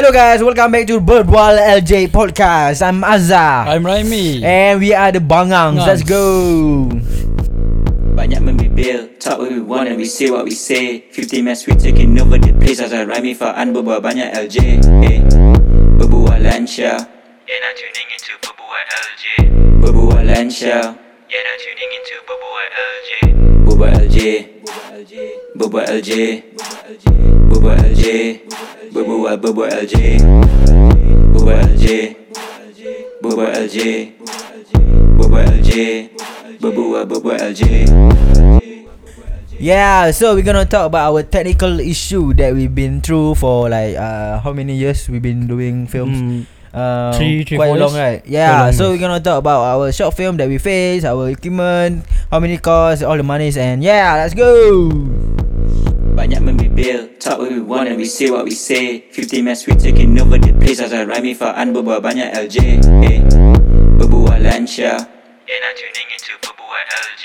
Hello guys, welcome back to Birdwall LJ Podcast. I'm Azhar. I'm Raimi. And we are the Bangangs. Let's go. Banyak membibil Talk what we want and we say what we say 50 match we taking over the place As I rhyme Faan berbual banyak LJ eh. Berbual Lancia Yeah now tuning into Berbual LJ Berbual Lancia Yeah now tuning into Berbual LJ Berbual LJ Berbual LJ Berbual LJ Berbual Berbual LJ Berbual LJ Berbual LJ Berbual LJ Berbual Berbual LJ Yeah, so we're gonna talk about our technical issue that we've been through for like uh how many years we've been doing films. Mm, Uh, Three- three, quite long, right? Yeah. long So we're gonna talk about our short film that we face, our equipment, how many costs, all the monies, and yeah, let's go. Banyak membibil Talk what we want and we say what we say 50 match we taking over the place As I rhyme Faan berbual banyak LJ eh. Berbual Lancia Yeah now tuning into Berbual LJ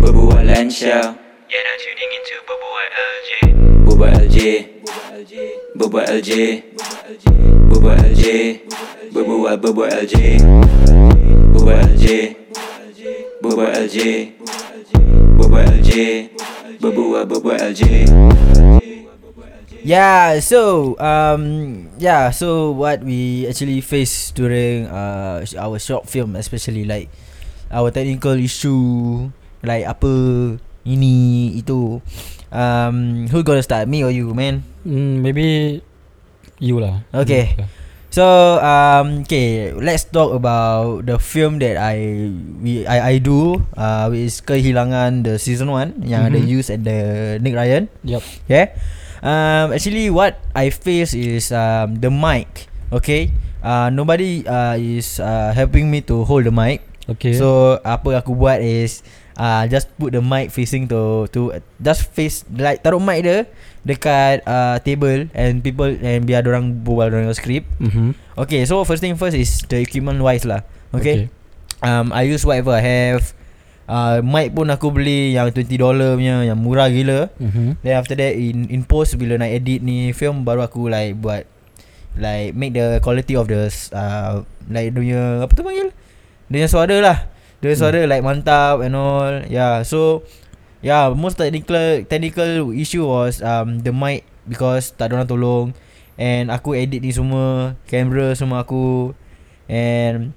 Berbual Lancia Yeah now tuning into Berbual LJ Berbual LJ Berbual LJ Berbual LJ Berbual Berbual LJ Berbual LJ Berbual LJ Berbual LJ Berbual Berbual LJ Yeah, so um yeah, so what we actually face during uh our short film especially like our technical issue like apa ini itu um who gonna start me or you man? mm, maybe you lah. Okay. You. So um okay, let's talk about the film that I we I I do uh which is Kehilangan the season 1 yang ada Mhm. use at the Nick Ryan. Yep. Okay. Um, actually, what I face is um the mic. Okay. Uh, nobody uh is uh helping me to hold the mic. Okay. So apa aku buat is uh just put the mic facing to to just face like taruh mic dia dekat uh table and people and biar orang berbual dengan script. mm-hmm. Okay, so first thing first is the equipment wise lah. Okay. Um, I use whatever I have. Uh, mic pun aku beli yang 20 dollar punya yang murah gila. Mm-hmm. Then after that in in post bila nak edit ni film baru aku like buat like make the quality of the uh like dia apa tu panggil? Dia suara lah. Dia punya Hmm. suara like mantap and all. Yeah, so yeah, most technical technical issue was um the mic because tak ada orang tolong and aku edit ni semua, camera semua aku and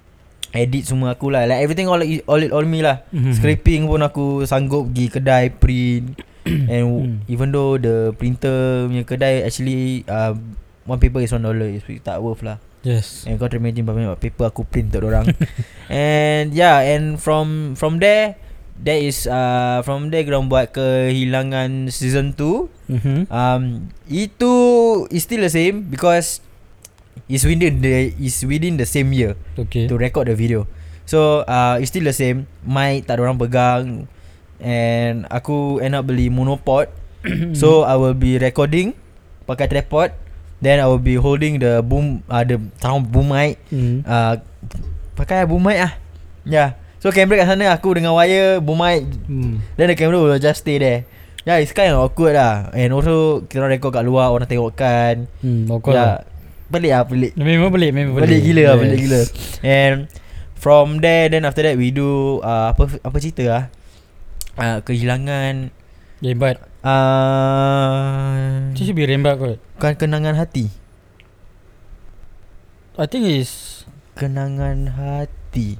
edit semua aku lah. Like everything all it, all it all me lah. Mhm. Scraping pun aku sanggup pergi kedai print And Hmm. even though the printer punya kedai actually uh, One paper is one dollar It's tak worth lah Yes. And kau try imagine berapa banyak paper aku print untuk orang And yeah And from from there That is uh, From there korang buat kehilangan season 2 Mm-hmm. um, Itu is still the same Because It's within the Is within the same year Okay. to record the video. So uh, it's still the same. Mic tak ada orang pegang and aku end up beli monopod. so I will be recording pakai tripod. Then I will be holding the boom uh, the sound boom mic. Mm. Uh, pakai boom mic ah. Yeah. So camera kat sana aku dengan wire boom mic. Mm. Then the camera will just stay there. Yeah, it's kind of awkward lah. And also kita orang record kat luar orang tengok kan. Mm. Okay. Yeah. Pelik lah pelik. Memang pelik, memang pelik. Pelik gila lah, Yes. pelik gila. And from there then after that we do uh, apa apa cerita ah? Uh, kehilangan Rembat. uh, It should be rembat kot. bukan kenangan hati. I think is Kenangan hati.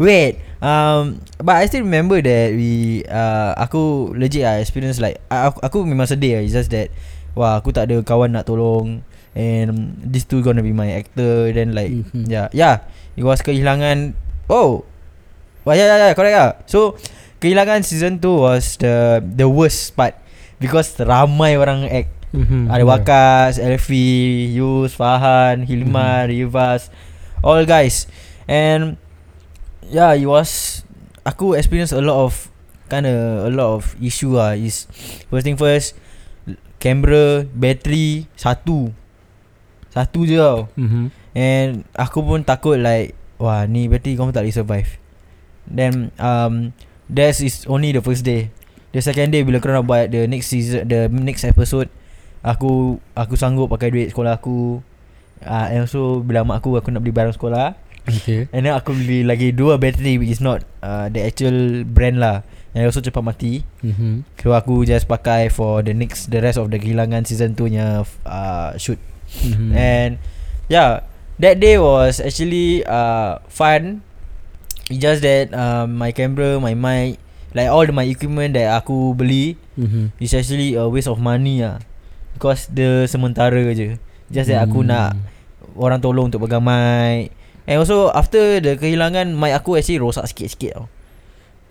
Wait, um but I still remember that we uh aku legit ah experience like aku, aku memang sedih lah. It's just that wah aku tak ada kawan nak tolong and this two gonna be my actor then like Mhm. Yeah, yeah. It was kehilangan. Oh, wah yeah, yeah, yeah, correct ah. So kehilangan season 2 was the the worst part because ramai orang act. mm-hmm. Ada Wakas, Elfi, Yus, Fahan, Hilman, Rivas, all guys. And yeah, it was aku experience a lot of kind of a lot of issue ah. Is first thing first, camera, battery satu. Satu je tau. Mm-hmm. And aku pun takut like Wah ni battery kau tak boleh survive Then um That is only the first day. The second day bila nak buat The next season The next episode Aku Aku sanggup pakai duit sekolah aku. Uh, And also Bila mak aku Aku nak beli barang sekolah. Okay. And then aku beli lagi Dua battery Which is not uh, The actual brand lah. And also cepat mati. Mm-hmm. So aku just pakai For the next The rest of the Kehilangan season 2 nya uh, Shoot. Mm-hmm. And Yeah That day was actually uh, Fun It's just that um, My camera My mic Like all the my equipment That aku beli mm-hmm. It's actually a waste of money lah Because the sementara je Just that aku Hmm. nak Orang tolong untuk pegang mic And also after the kehilangan Mic aku actually rosak sikit-sikit tau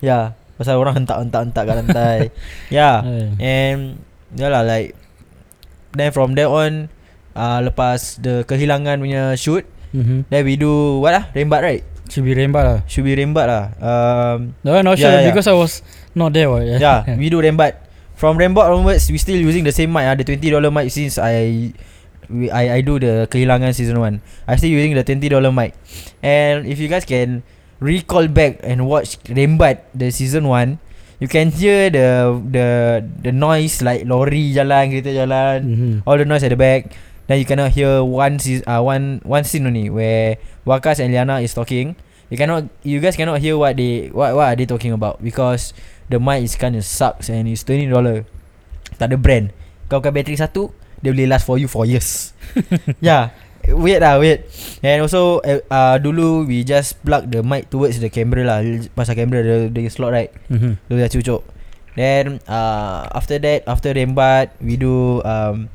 Ya yeah, Pasal orang hentak-hentak-hentak kat lantai Ya yeah. Eh. And Yalah like Then from there on uh, Lepas the kehilangan punya shoot Mm-hmm. Then we do What lah Rembat right Should be rembat lah Should be rembat lah um, No, not Yeah, sure yeah. because I was not there. What? Yeah, we do rembat. From rembat onwards, we still using the same mic. Ah, the twenty dollar mic since I, we, I I do the kehilangan season one. I still using the twenty dollar mic. And if you guys can recall back and watch rembat the season one, you can hear the the the noise like lorry jalan kereta jalan, mm-hmm. all the noise at the back. Then you cannot hear one season, uh, one one scene only where Wakas and Liana is talking. You cannot, you guys cannot hear what they what what are they talking about because the mic is kind of sucks and it's twenty dollar. Tak ada brand. Kau pakai bateri satu, dia boleh last for you for years. yeah, weird lah weird. And also uh, uh, dulu we just plug the mic towards the camera lah. Pasal camera the the slot right. Mm-hmm. Dia dah cucuk Then uh, After that After rembat We do um,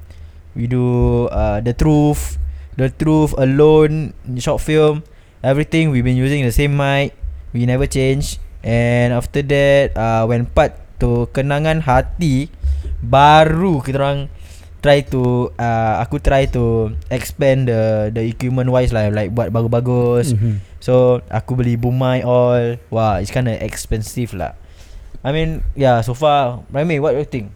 We do uh, The Truth The Truth Alone Short film. Everything We've been using the same mic. We never change. And after that uh, When part to Kenangan Hati Baru kita orang Try to uh, Aku try to Expand the The equipment wise lah Like buat bagus-bagus. Mm-hmm. So aku beli boom mic all. Wah it's kinda expensive lah. I mean yeah so far Raimi what do you think?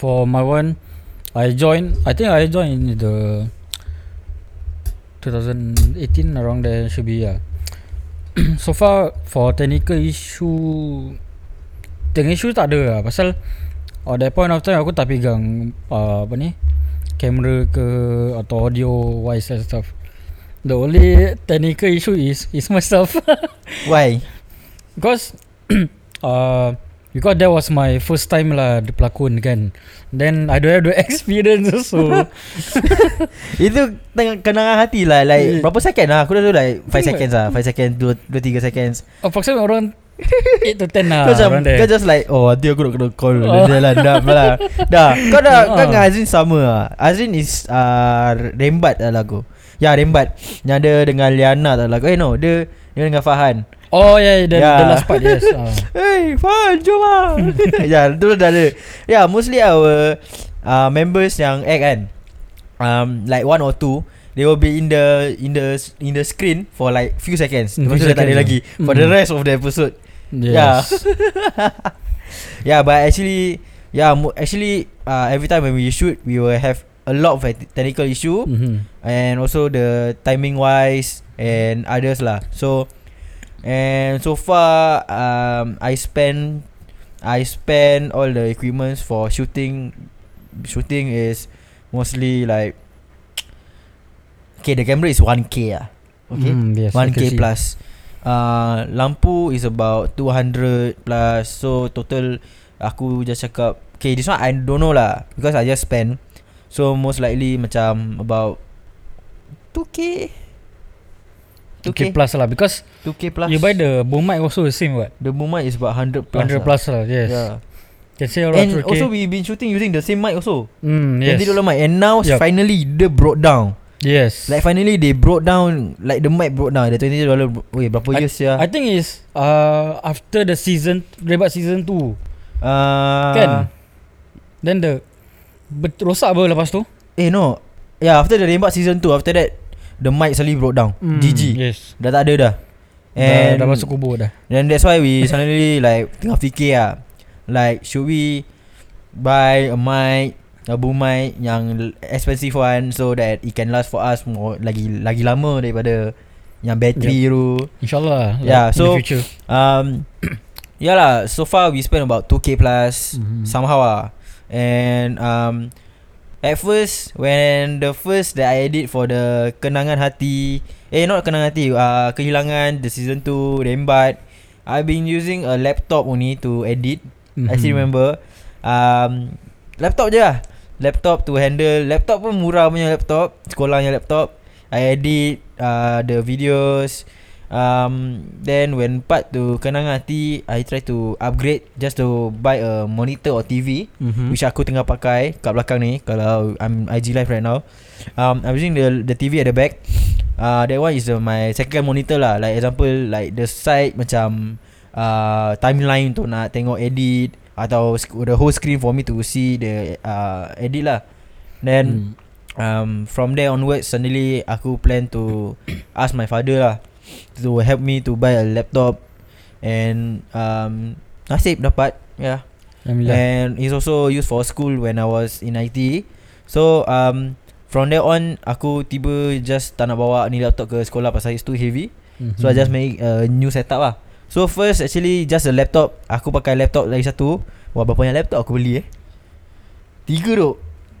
For my one, I joined. I think I joined in the 2018 around there should be yeah. so far for technical issue, technical issue tak ada lah. Pasal at that point of time aku tak pegang uh, apa ni kamera ke atau audio wise and stuff. The only technical issue is is myself. Why? Because uh, Because that was my first time lah Dia pelakon kan Then I don't have the experience also. Itu tengah kenangan hati lah Like Yeah. berapa second lah? Aku dah tahu like 5 Think seconds lah 5 seconds 2 3 seconds. Approximately orang 8 to 10 lah Kau macam. Kau just like Oh nanti aku nak kena call Oh. Dia lah Dah lah. Dah Kau dah Kau Ah. dengan Azrin sama lah. Azrin is uh, Rembat lah lagu. Ya rembat. Yang ada dengan Liana tak lagu. Eh no Dia Dia dengan Fahan Oh yeah, the, Yeah. the last part yes uh. Hey Fahan jom lah Ya tu dah ada Ya mostly our uh, Members yang act kan um, Like one or two They will be in the In the In the screen For like few seconds Mm, Lepas tu few dah tak ada lagi yeah. For the Mm. rest of the episode Yes Yeah. Yeah but actually Yeah actually uh, Every time when we shoot We will have A lot of te- technical issue mm-hmm. And also the Timing wise And others lah So And so far um, I spend I spend all the equipments For shooting. Shooting is Mostly like Okay the camera is 1k lah Okay? Mm, yes, I can 1k see. plus. Uh, Lampu is about 200 plus. So total Aku just cakap Okay this one I don't know lah. Because I just spend. So most likely macam About 2k 2k 2k plus lah because 2k plus. you buy the boom mic also the same what? The moment is about 100 plus 100 lah. plus lah yes. Yeah. Can say around And 2K. also we been shooting using the same mic also. Mm, yes. $20 mic. And now Yup. finally They broke down. Yes. Like finally they broke down Like the mic broke down. The $20 Wait berapa I- years ya? I think is uh, after the season Rebat season 2 uh, Kan? Then the bet, Rosak apa lepas tu? Eh no. Yeah after the Rembat season 2 After that The mic suddenly broke down. Mm, GG Yes. Dah tak ada dah. Dah, And dah masuk kubur dah. Then that's why we suddenly like Tengah fikir lah Like should we Buy a mic A boom mic Yang expensive one So that it can last for us more Lagi lagi lama daripada Yang battery tu? InsyaAllah Yeah, like, so- In the future. Um Yeah lah So far we spent about 2k plus Mhm. Somehow lah And um At first When the first That I edit for the Kenangan hati Eh not kenangan hati uh, Kehilangan The season 2 Rembat I've been using a laptop only To edit mm-hmm. I still Mhm. remember um, Laptop je lah Laptop to handle Laptop pun murah punya laptop Sekolah punya laptop I edit uh, The videos um, Then when part to Kenangan hati I try to upgrade Just to buy a monitor or TV Mhm. Which aku tengah pakai Kat belakang ni Kalau I'm IG live right now. Um, I'm using the the TV at the back. Uh, That one is uh, my second monitor lah. Like example Like the side macam uh, Timeline untuk nak tengok edit Atau the whole screen for me to see the uh, edit lah. Then Hmm. um, From there onwards Suddenly aku plan to Ask my father lah To help me to buy a laptop And um, Nasib dapat Yeah Alhamdulillah. And it's also used for school when I was in IT. So um from there on aku tiba just tak nak bawa ni laptop ke sekolah pasal it's too heavy. Mhm. So I just make a new setup lah. So first actually just a laptop. Aku pakai laptop lagi satu. Wah berapa banyak laptop aku beli eh? Tiga tu.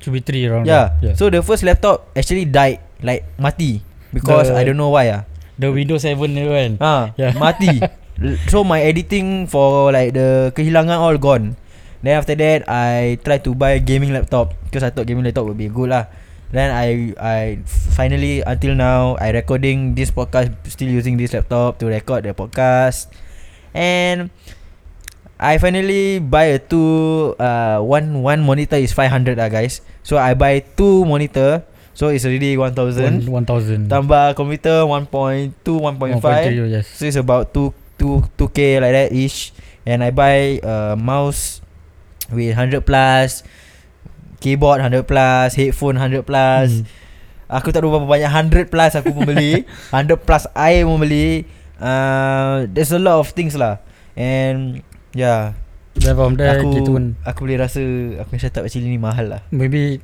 Should be three around Yeah. there. So the first laptop actually died like mati because The- I don't know why ah. The Windows 7 tu kan Ha, Yeah. mati. So my editing for like the kehilangan all gone. Then after that I try to buy gaming laptop because I thought gaming laptop would be good lah. Then I I finally until now I recording this podcast still using this laptop to record the podcast. And I finally buy a two uh one one monitor is 500 lah guys. So I buy two monitor so it's already 1000 One- 1000 tambah computer 1.2 1.5 1.3 yes. So it's about 2 2 2k like that ish. And I buy a mouse with 100 plus keyboard 100 plus headphone 100 plus. Hmm. aku tak tahu berapa banyak 100 plus aku pun beli. 100 plus air pun beli. Uh, there's a lot of things lah. And yeah. Then from there aku kita pun. aku boleh rasa aku punya setup actually ni mahal lah. Maybe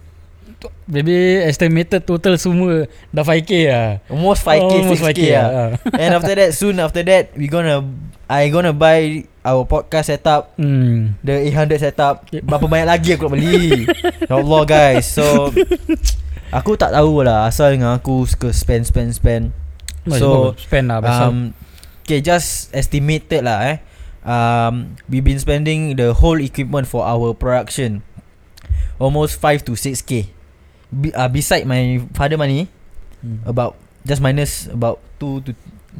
Maybe estimated total semua Dah 5k lah. Almost 5k Almost 6k lah. ah. And after that Soon after that We gonna I gonna buy Our podcast setup. Hmm. The 800 setup. Yep. Berapa banyak lagi aku nak beli? Ya Allah guys. So Aku tak tahu lah Asal dengan aku Suka spend spend spend. So, Spend lah pasal um, Okay just estimated lah eh. Um, We been spending The whole equipment For our production. Almost 5 to 6k Be, uh, Beside my father money hmm. About Just minus About 2 to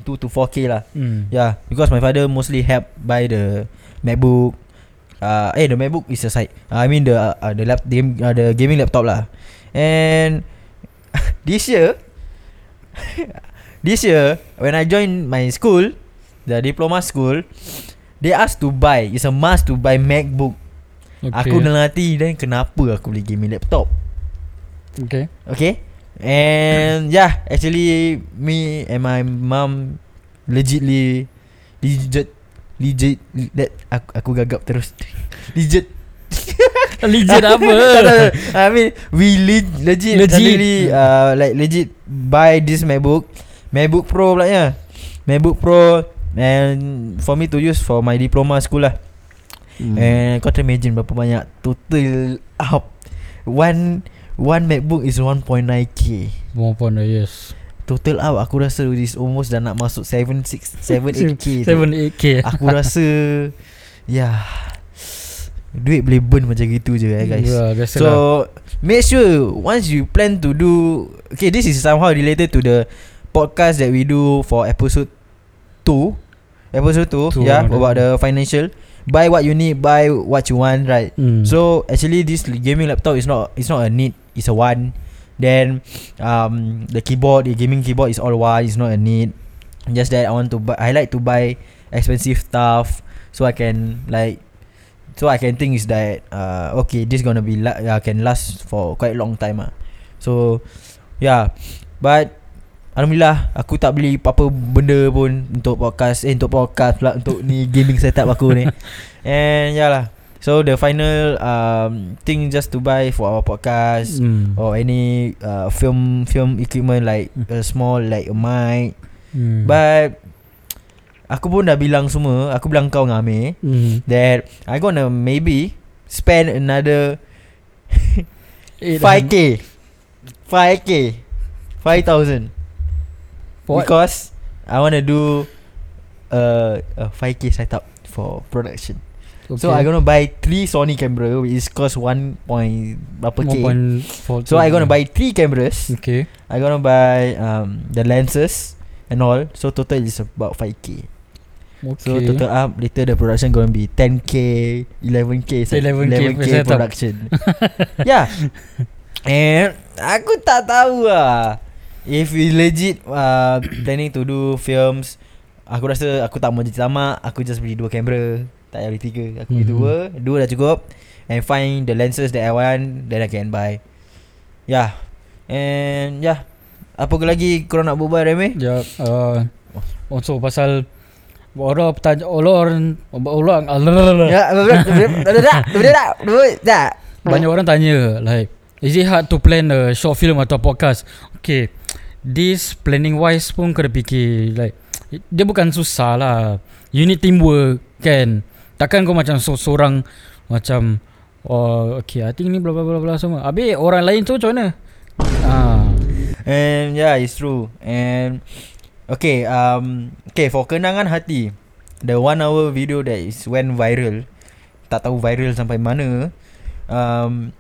2 to 4k lah hmm. Yeah, because my father mostly help buy the MacBook. Uh, eh, the MacBook is aside. Uh, I mean the uh, the lap game uh, the gaming laptop lah. And this year, this year when I joined my school, the diploma school, they asked to buy. It's a must to buy MacBook. okay. Aku dalam hati then kenapa aku beli gaming laptop? Okay. Okay. And yeah Actually Me and my mum Legitly Legit Legit that aku, aku gagap terus. Legit. Legit apa. I mean We le- legit Legit. Suddenly uh, Like legit Buy this MacBook. MacBook Pro pula ya. MacBook Pro And For me to use For my diploma school lah. Hmm. And kau imagine Berapa banyak Total up. One One MacBook is 1.9k One point yes. Total up Aku rasa This almost dah nak masuk 7 6 7 8k tu. 7 8k Aku rasa Ya. Duit boleh burn macam gitu je eh guys. Yeah, So lah. Make sure Once you plan to do Okay this is somehow related to the Podcast that we do For episode 2 Episode 2 Two, Yeah ah, About the financial Buy what you need Buy what you want Right hmm. So actually this gaming laptop is not It's not a need It's a one Then um The keyboard The gaming keyboard is all one It's not a need Just that I want to buy I like to buy Expensive stuff So I can like So I can think is that uh, Okay this gonna be la- uh, Can last for quite long time ah. So Yeah But Alhamdulillah Aku tak beli apa-apa benda pun Untuk podcast. Eh untuk podcast pula Untuk ni gaming setup aku ni. And yeah lah. So the final um, Thing just to buy For our podcast hmm. Or any uh, Film Film equipment Like a small Like a mic. Hmm. But Aku pun dah bilang semua. Aku bilang kau dengan Amir hmm. That I gonna maybe Spend another Eh, 5k 5k 5000 For what? because I want to do uh, a 5k setup for production Okay. so I gonna buy 3 Sony camera which is cost 1 point berapa k 1.4 so I gonna buy 3 cameras Okay I gonna buy um, the lenses and all so total is about 5k Okay So total up later the production going to be 10k, 11k, so 11K 11k setup. production. yeah. And aku tak tahu lah if we legit uh, planning to do films, aku rasa aku tak mau jadi tamak, aku just beli dua kamera, tak payah beli tiga. Aku beli Mhm. dua, dua dah cukup and find the lenses that I want then I can buy. Yeah. And yeah. Apa lagi korang nak berbual Remy? Ya uh, Also pasal Orang bertanya Orang Orang Ya. Banyak orang tanya Like Is it hard to plan a short film atau podcast Okay This planning wise pun kena fikir Like Dia bukan susah lah You need teamwork Kan Takkan kau macam seorang Macam Oh okay I think ni bla bla bla bla semua Habis orang lain tu macam mana Ah, And yeah, it's true. And okay, um, okay for kenangan hati, the one hour video that is went viral, tak tahu viral sampai mana. Um,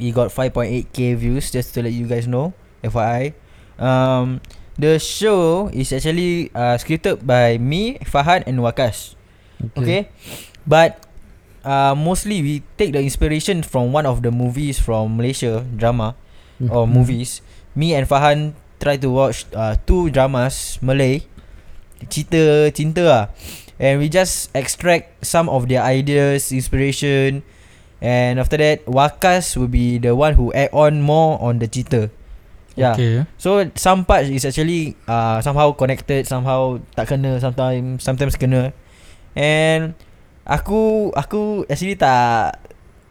it got 5.8k views. Just to let you guys know, FYI. Um, the show is actually uh, scripted by me, Fahad, and Wakash. Okay, but uh, mostly we take the inspiration from one of the movies from Malaysia drama or Mhm. movies. Me and Fahan try to watch uh, two dramas Malay cerita cinta lah. And we just extract some of their ideas, inspiration and after that Wakas will be the one who add on more on the cerita. Yeah. Okay So some parts is actually uh, somehow connected, somehow tak kena, sometimes sometimes kena. And aku aku actually tak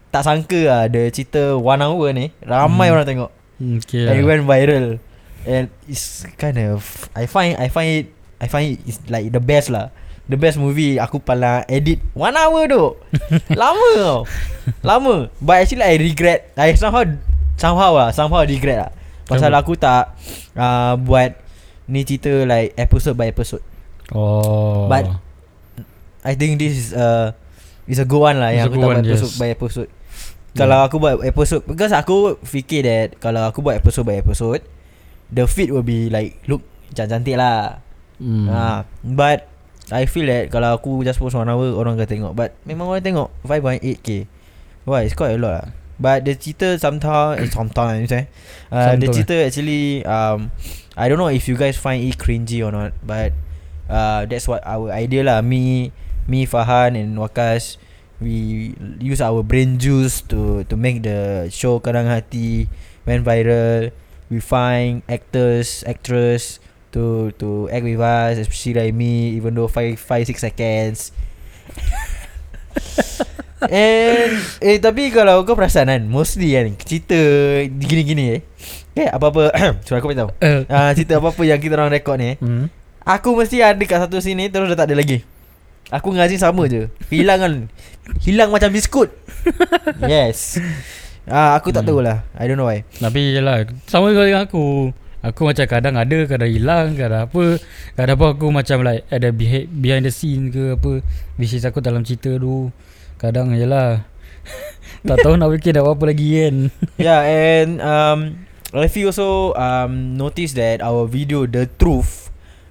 tak sangka lah the cerita one hour ni ramai Hmm. orang tengok. Okay And it lah. went viral. And it's kind of I find I find it I find it is like the best lah. The best movie aku pala edit one hour tu. Lama tau. Lama. But actually I regret. I somehow somehow lah, somehow regret lah. Pasal Kenapa? aku tak uh, buat ni cerita like episode by episode. Oh But I think this is a is a good one lah It's yang aku tak buat episode yes. by episode. Kalau aku buat episode because aku fikir that kalau aku buat episode by episode the feed will be like look cantik-cantik lah. hmm. Ha, but I feel that kalau aku just post one hour orang akan tengok but memang orang tengok 5.8k. Wah, it's quite a lot lah. But the cerita sometimes sometimes eh. Uh, the cerita actually um I don't know if you guys find it cringy or not but uh that's what our idea lah. Me me Fahan and Wakas we use our brain juice to to make the show Kadang Hati went viral. We find actors, actress to to act with us, especially like me, even though five five six seconds. And eh tapi kalau kau perasan kan Mostly kan Cerita Gini-gini eh. Eh apa-apa Sorry aku beritahu. Eh, uh, Cerita apa-apa yang kita orang rekod ni hmm. Aku mesti ada kat satu sini Terus dah tak ada lagi. Aku Azim sama je. Hilang kan Hilang macam biskut. Yes. Ah, Aku tak Hmm. tahu lah I don't know why. Tapi yelah Sama juga dengan aku. Aku macam kadang ada Kadang hilang Kadang apa. Kadang apa aku macam like Ada behind, the scene ke apa. Which is aku dalam cerita tu Kadang yelah Tak tahu nak fikir dah apa lagi kan yeah, and um, Rafi also um, noticed that our video The Truth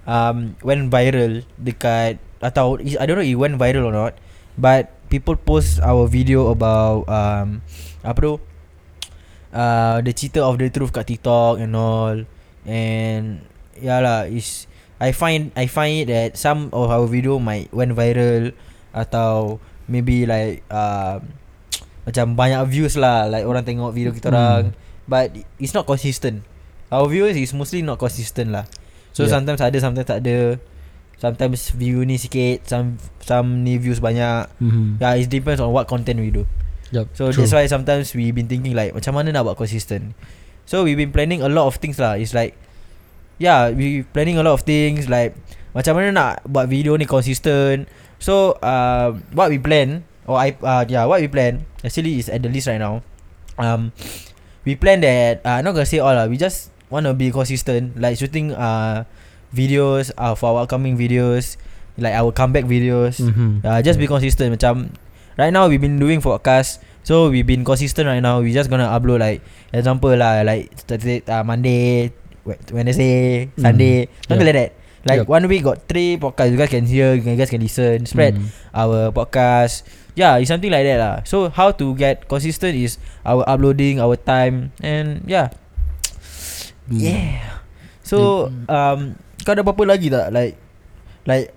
um, went viral dekat atau I don't know it went viral or not, but people post our video about um, apa tu? Uh, the cerita of the truth kat TikTok and all. And yeah lah is I find I find it that some of our video might went viral atau maybe like um, macam banyak views lah like orang tengok video kita Hmm. orang but it's not consistent our viewers is mostly not consistent lah so Yeah. sometimes ada sometimes tak ada sometimes view ni sikit some some ni views banyak mm-hmm. yeah it depends on what content we do yep, So True. that's why sometimes we been thinking like macam mana nak buat consistent. So we've been planning a lot of things lah. It's like yeah, we planning a lot of things like macam mana nak buat video ni consistent. So uh, what we plan or I uh, yeah what we plan actually is at the list right now. Um, we plan that uh not gonna say all lah. We just wanna be consistent, like shooting uh videos uh for our upcoming videos, like our comeback videos. Mhm. Uh, just be consistent macam right now we've been doing podcast so we've been consistent right now we just gonna upload like example lah like uh, Monday Wed- Wednesday Sunday something Yup. like that like Yup. one week got three podcasts you guys can hear you guys can listen spread Mhm. our podcast yeah it's something like that lah so how to get consistent is our uploading our time and yeah Mm. yeah so um kau ada apa-apa lagi tak like like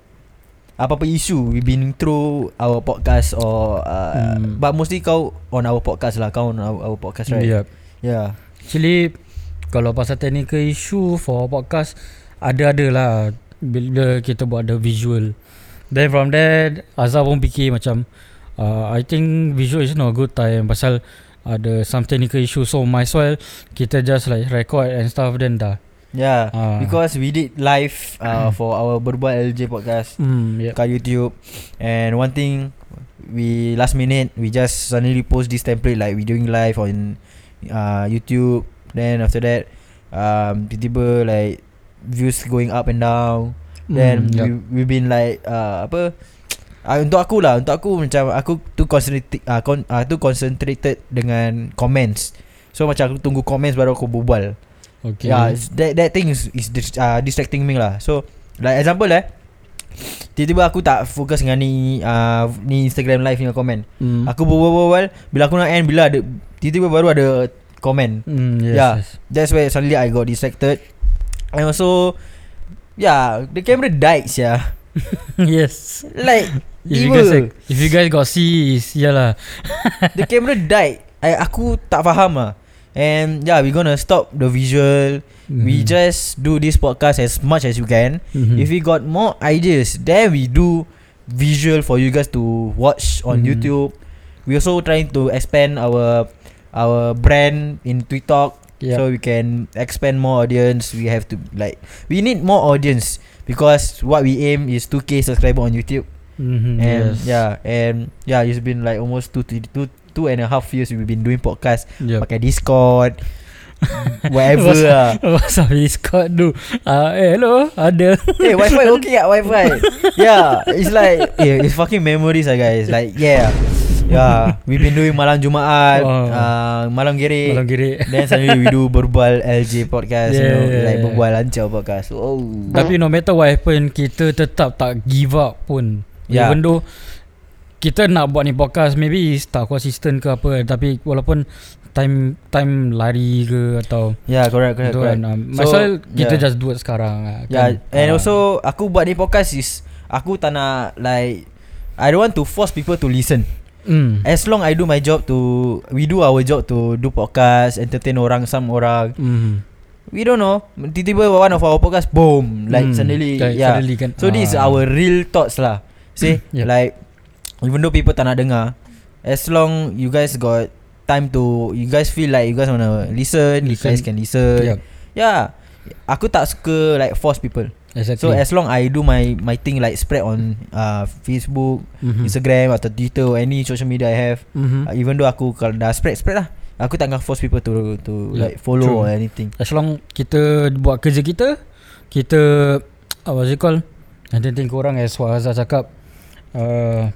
apa-apa isu we been through our podcast or uh, Hmm. but mostly kau on our podcast lah kau on our, our podcast right Yep. yeah Actually Kalau pasal technical issue For podcast Ada-ada lah Bila kita buat the visual. Then from there Azhar pun fikir macam uh, I think visual is not a good time Pasal Ada some technical issue. So might as well Kita just like record and stuff Then dah. Yeah Ah. because we did live uh, for our berbual LJ podcast Hmm yeah. kat YouTube. And one thing we last minute we just suddenly post this template like we doing live on uh, YouTube. Then after that um tiba-tiba like views going up and down then Hmm, we, yup. we've been like uh, apa uh, untuk aku lah untuk aku macam aku too concentrated uh, con, uh, too concentrated dengan comments so macam aku tunggu comments baru aku berbual Okay Yeah, that that thing is, is dis, uh, distracting me lah. So, like example eh, tiba-tiba aku tak fokus dengan ni uh, ni Instagram live ni komen. hmm. Aku berbual-bual bila aku nak end bila ada tiba-tiba baru ada komen. hmm, yes, yeah. yes. That's where suddenly I got distracted. And also yeah, the camera died yeah. yes Like If you guys. If you guys got see is Yalah the camera died. I, aku tak faham lah. And yeah, we gonna stop the visual. We Mhm. just do this podcast as much as you can. Mhm. If we got more ideas, then we do visual for you guys to watch on Mhm. YouTube. We also trying to expand our our brand in TikTok Yeah. so we can expand more audience. We have to like we need more audience because what we aim is 2k subscriber on YouTube. Mhm, And yes. yeah, and yeah, it's been like almost two, two, two, two and a half years we've been doing podcast. Yep. Pakai Discord, whatever What's- lah. Pasal Discord tu uh, Eh hello Ada hey, Wi-Fi okay at Wi-Fi. yeah, it's like yeah, it's fucking memories lah guys. Like yeah, yeah, we've been doing malam Jumaat, Oh. uh, malam gerik. Malam kiri Then suddenly we do berbal LJ podcast, you know, Yeah. like berbal lancar podcast. Oh, Tapi no matter what happen Kita tetap tak give up pun Yeah. Even though Kita nak buat ni podcast Maybe is tak consistent ke apa Tapi walaupun Time Time lari ke Atau yeah, correct, correct, correct. kan um, So, Kita yeah. just do it sekarang lah, Yeah, kan? and Ah. also aku buat ni podcast is aku tak nak like I don't want to force people to listen. Mm. As long I do my job to we do our job to do podcast, entertain orang, some orang. Mm. We don't know. Tiba-tiba one of our podcast boom like Mm. suddenly Like, yeah. suddenly kan, So this is ah. our real thoughts lah. See Yep. like even though people tak nak dengar, as long you guys got time to you guys feel like you guys wanna listen, you Listen. guys can listen. Yep. Yeah. Aku tak suka like force people. Exactly So as long I do my my thing like spread on uh, Facebook, Mhm. Instagram atau Twitter or any social media I have, Mhm. uh, even though aku kalau dah spread spread lah. Aku tak akan force people to to Yeah, like follow true. or anything. As long kita buat kerja kita Kita uh, is it called Nanti korang as what Azhar cakap uh,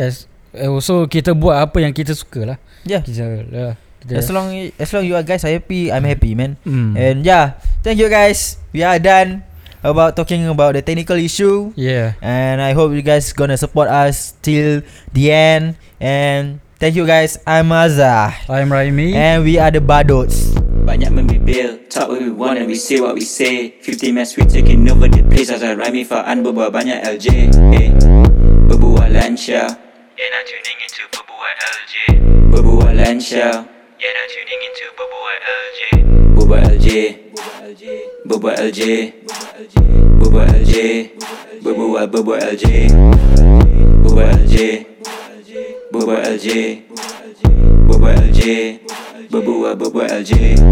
As eh, Also kita buat apa yang kita suka lah Yeah. Kita, uh, kita As long as long you are guys are happy, I'm happy, man. mm. And yeah, thank you guys. We are done about talking about the technical issue. Yeah And I hope you guys gonna support us till the end. And thank you guys. I'm Azah. I'm Raimi And we are the Badots. Banyak membibil Talk what we want and we say what we say 50 mass we taking over the place As I rhyme Faan berbual banyak LJ eh. Berbual Lancia Yeah now tuning into Berbual LJ Berbual Lancia Yeah now tuning into Berbual LJ Berbual LJ Berbual LJ Berbual LJ Berbual Berbual LJ Berbual LJ Berbual LJ Berbual LJ Berbual Berbual LJ